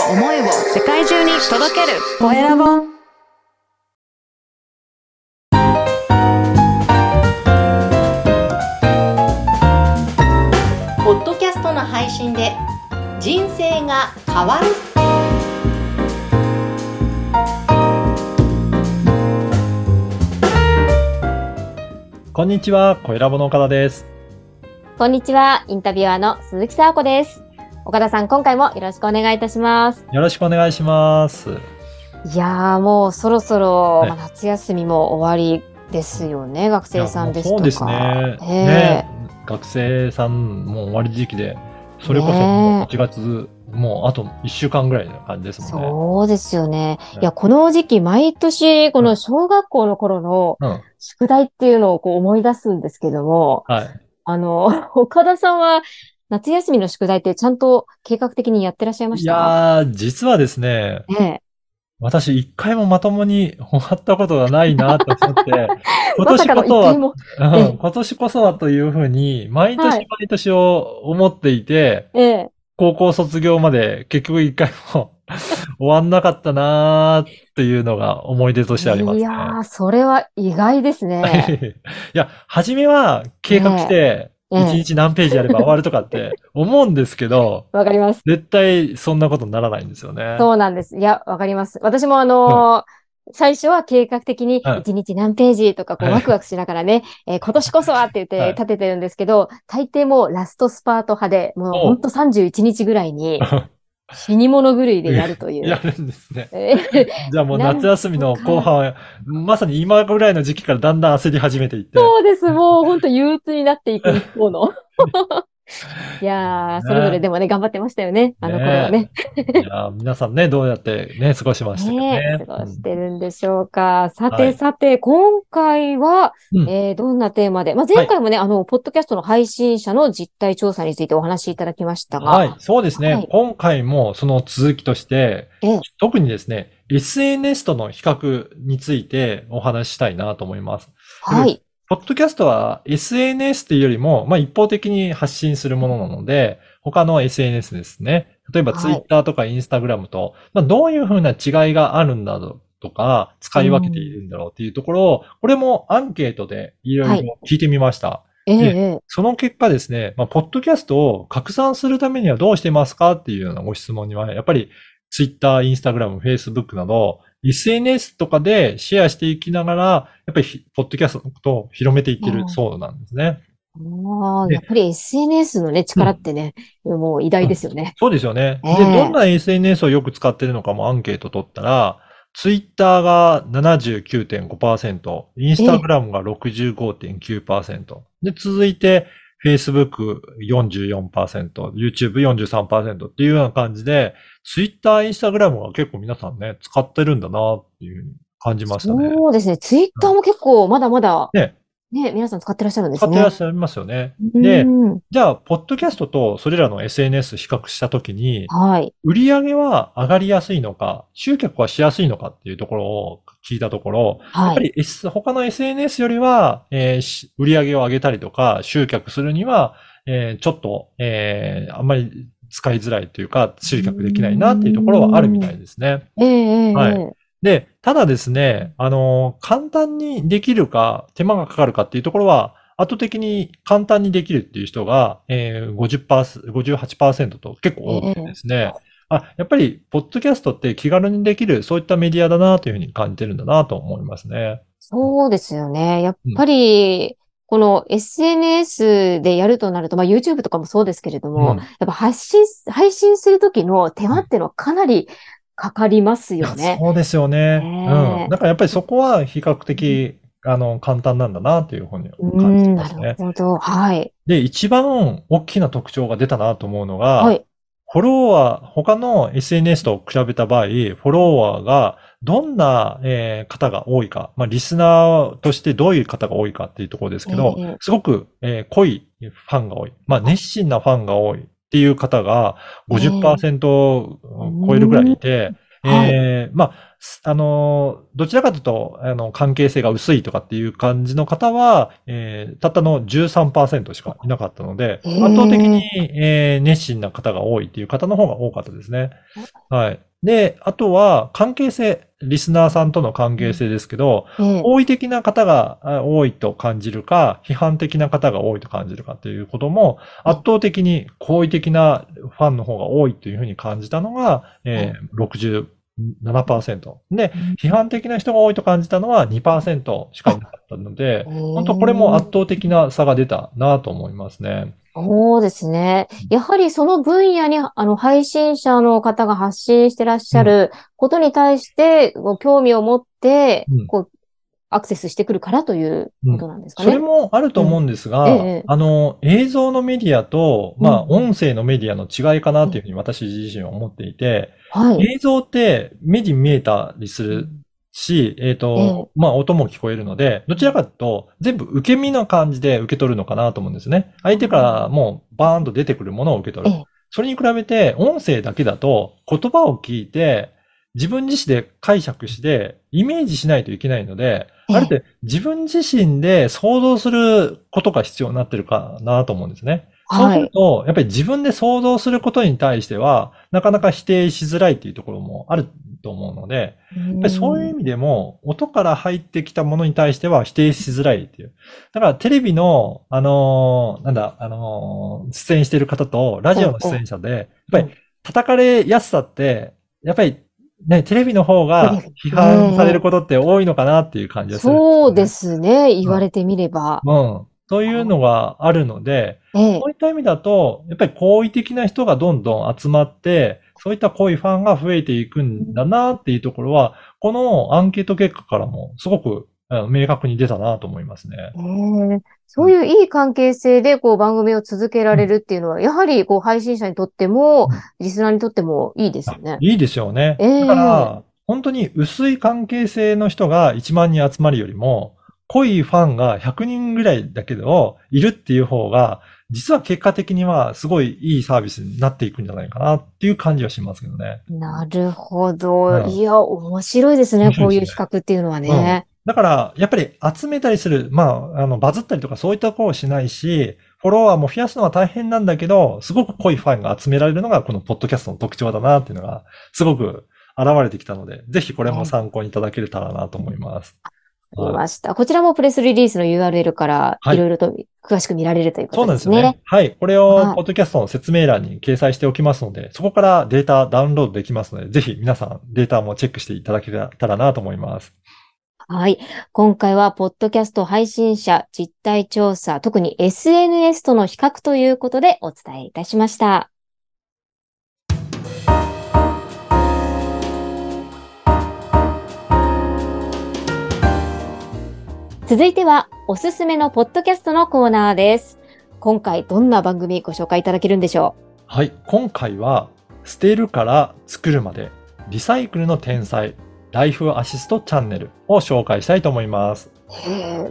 を思いを世界中に届けるコエラボポッドキャストの配信で人生が変わるこんにちは、コエラボの岡田です。こんにちは、インタビュアーの鈴木沙子です。岡田さん、今回もよろしくお願いいたします。よろしくお願いします。いやー、もうそろそろ、はいまあ夏休みも終わりですよね、学生さんですとか。そうですね。ええね学生さんもう終わり時期で、それこそもう8月、もうあと1週間ぐらいの感じですもんね。そうですよね。ねいや、この時期、毎年、この小学校の頃のうん。宿題っていうのをこう思い出すんですけども、はい。あの、岡田さんは夏休みの宿題ってちゃんと計画的にやってらっしゃいまいした？やー、実はですね、ええ。私一回もまともに終わったことがないなと思って、今年こそは今年こそはというふうに、毎年はい毎年を思っていて、ええ。高校卒業まで結局一回も 終わんなかったなーっていうのが思い出としてありますね。いやー、それは意外ですね。いや、初めは計画して、ええ一日何ページやれば終わるとかって 思うんですけど、わかります。絶対そんなことにならないんですよね。そうなんです。いや、わかります。私もあのー最初は計画的にはい1日何ページとかこうはいワクワクしながらね、えー今年こそはって言っはいて立ててるんですけど、大抵もうラストスパート派で、もうおほんと31日ぐらいに 死に物狂いでやるという。やるんですね。えー じゃあもう夏休みの後半は、まさに今ぐらいの時期からだんだん焦り始めていって。そうです。もうほんと憂鬱になっていく一方の。いやー、それぞれでもね、頑張ってましたよね。あの頃はね。いや皆さんね、どうやってね、過ごしましたかね。過ごしてるんでしょうか。さはいてさて、今回は、うんえーどんなテーマで、まあ、前回もね、あの、ポッドキャストの配信者の実態調査についてお話しいただきましたが、はい、そうですね。はい今回もその続きとして、ええ特にですね、SNS との比較についてお話ししたいなと思います。はい。ポッドキャストは SNS っていうよりも、まあ、一方的に発信するものなので、他の SNS ですね。例えばはい Twitter とか Instagram と、まあ、どういうふうな違いがあるんだろうとか、使い分けているんだろうっていうところを、これもアンケートでいろいろ聞いてみました。ええでええその結果ですね、まあ、ポッドキャストを拡散するためにはどうしてますかっていうようなご質問には、やっぱり Twitter、Instagram、Facebook など、SNS とかでシェアしていきながら、やっぱりひポッドキャストを広めていってるそうなんですね。ああ、でやっぱり SNS のね、力ってね、もう偉大ですよね。そうですよね。ええで、どんな SNS をよく使ってるのかもアンケート取ったら、Twitter が79.5%、Instagram が65.9%、で、続いて Facebook 44%、YouTube 43%っていうような感じで、Twitter、Instagram が結構皆さんね、使ってるんだなっていう感じましたね。そうですね。ツイッターも結構まだまだ、ね、ね、皆さん使ってらっしゃるんですね。使ってらっしゃいますよね。でうんじゃあ、ポッドキャストとそれらの SNS 比較したときに、はい。売り上げは上がりやすいのか、集客はしやすいのかっていうところを聞いたところ、やはい。っぱり、S、他の SNS よりは、えーし売り上げを上げたりとか、集客するには、えーちょっと、えーあんまり使いづらいというか、集客できないなっていうところはあるみたいですね。ええええはいええで、ただですね、あのー簡単にできるか、手間がかかるかっていうところは、後的に簡単にできるっていう人が、えー、50%、58%と結構多くてですね、あ、やっぱり、ポッドキャストって気軽にできる、そういったメディアだなというふうに感じてるんだなと思いますね。そうですよね。やっぱり、この SNS でやるとなると、まあ YouTube とかもそうですけれども、うんやっぱ発信、配信するときの手間っていうのはかなりかかりますよね。そうですよね。うん。だからやっぱりそこは比較的、あの、簡単なんだなというふうに感じてますね。るほど。はい。で、一番大きな特徴が出たなと思うのが、はい。フォロワー、他の SNS と比べた場合、フォロワーがどんな、えー方が多いか、まあ、リスナーとしてどういう方が多いかっていうところですけど、ええすごく、えー濃いファンが多い。まあ、熱心なファンが多いっていう方が50%を超えるぐらいいて、はいえーまあ、すあのーどちらかというと、あの、関係性が薄いとかっていう感じの方は、えーたったの13%しかいなかったので、圧倒的に、えー熱心な方が多いっていう方の方が多かったですね。はい。で、あとは、関係性、リスナーさんとの関係性ですけど、ええ。好意的な方があ多いと感じるか、批判的な方が多いと感じるかっていうことも、圧倒的に好意的なファンの方が多いというふうに感じたのが、えー67%。で、批判的な人が多いと感じたのは2%しかいなかったので、本当これも圧倒的な差が出たなと思いますね。そうですね。やはりその分野に、あの、配信者の方が発信してらっしゃることに対して、ご興味を持ってうん、こう、アクセスしてくるからということなんですかそれね。もあると思うんですが、うん。ええあの、映像のメディアと、まあ、うん。音声のメディアの違いかなというふうに私自身は思っていて、はい。映像って目に見えたりするし、えっ、と、まあ音も聞こえるので、どちらかというと全部受け身の感じで受け取るのかなと思うんですね。相手からもうバーンと出てくるものを受け取るええ。それに比べて音声だけだと言葉を聞いて自分自身で解釈してイメージしないといけないので、ええある程度自分自身で想像することが必要になってるかなと思うんですね。そうはい。すると、やっぱり自分で想像することに対しては、なかなか否定しづらいっていうところもあると思うので、やっぱりそういう意味でも、音から入ってきたものに対しては否定しづらいっていう。だからテレビの、あのーなんだ、あのー出演してる方と、ラジオの出演者で、やっぱり叩かれやすさって、やっぱりね、テレビの方が批判されることって多いのかなっていう感じがする、そうで。すね。言われてみれば。うん。というのがあるので、ええそういった意味だと、やっぱり好意的な人がどんどん集まって、そういった濃いファンが増えていくんだなっていうところは、このアンケート結果からもすごくうん明確に出たなと思いますね。ええそういういい関係性で、こう、番組を続けられるっていうのは、やはり、こう、配信者にとってもうん、リスナーにとってもいいですよね。いいですよね。ええだから、本当に薄い関係性の人が1万人集まるよりも、濃いファンが100人ぐらいだけど、いるっていう方が、実は結果的にはすごいいいサービスになっていくんじゃないかなっていう感じはしますけどね。なるほど。うんいや、面白いですね。こういう比較っていうのはね。だから、やっぱり集めたりする、まあ、あの、バズったりとかそういったことをしないし、フォロワーも増やすのは大変なんだけど、すごく濃いファンが集められるのがこのポッドキャストの特徴だなっていうのが、すごく現れてきたので、ぜひこれも参考にいただけたらなと思います。りました。こちらもプレスリリースの URL から、はいいろいろと詳しく見られるというこそうなんでとですすね。ね。はい。これを、はいポッドキャストの説明欄に掲載しておきますので、そこからデータダウンロードできますので、ぜひ皆さんデータもチェックしていただけたらなと思います。はい。今回は、ポッドキャスト配信者実態調査、特に SNS との比較ということでお伝えいたしました。続いては、おすすめのポッドキャストのコーナーです。今回、どんな番組ご紹介いただけるんでしょはい。今回は、捨てるから作るまで、リサイクルの天才、ライフアシストチャンネルを紹介したいと思います。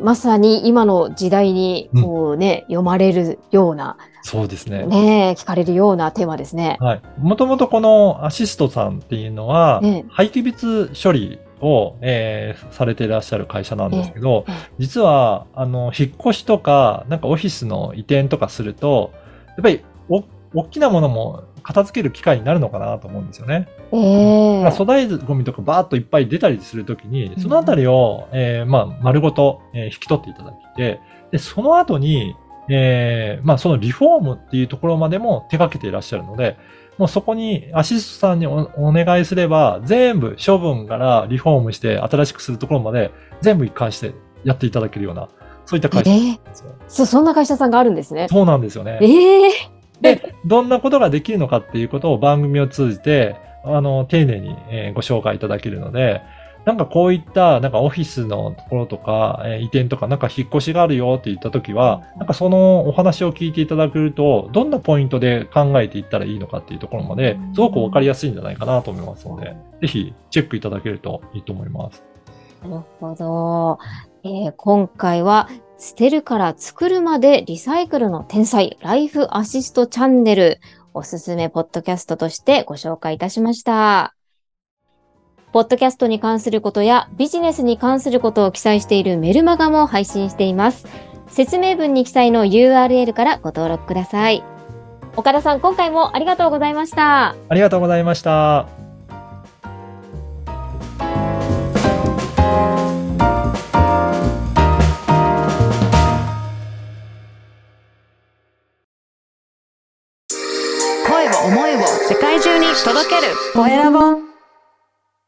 まさに今の時代に、こうね、読まれるような、そうですね。ねえ、聞かれるようなテーマですね。はい。もともとこのアシストさんっていうのは、ええ廃棄物処理を、えーされていらっしゃる会社なんですけど、ええ実は、あの、引っ越しとか、なんかオフィスの移転とかすると、やっぱり、お、大きなものも片付ける機会になるのかなと思うんですよね。ええ。まあ粗大ゴミとかバーッといっぱい出たりするときに、そのあたりを、えーまあ、丸ごと、えー引き取っていただいて、で、その後に、えーまあ、そのリフォームっていうところまでも手掛けていらっしゃるので、もうそこにアシストさんにおお願いすれば、全部処分からリフォームして新しくするところまで全部一貫してやっていただけるような、そういった会社なんですよ。そ、そんな会社さんがあるんですね。そうなんですよね。ええで、どんなことができるのかっていうことを番組を通じて、あの、丁寧に、えーご紹介いただけるので、なんかこういった、なんかオフィスのところとか、えー移転とか、なんか引っ越しがあるよって言ったときは、なんかそのお話を聞いていただけると、どんなポイントで考えていったらいいのかっていうところまで、すごくわかりやすいんじゃないかなと思いますので、ぜひチェックいただけるといいと思います。なるほど。えー今回は、捨てるから作るまでリサイクルの天才、ライフアシストチャンネル、おすすめポッドキャストとしてご紹介いたしました。ポッドキャストに関することやビジネスに関することを記載しているメルマガも配信しています。説明文に記載の URL からご登録ください。岡田さん、今回もありがとうございました。ありがとうございました。声を思いを世界中に届けるコエラボ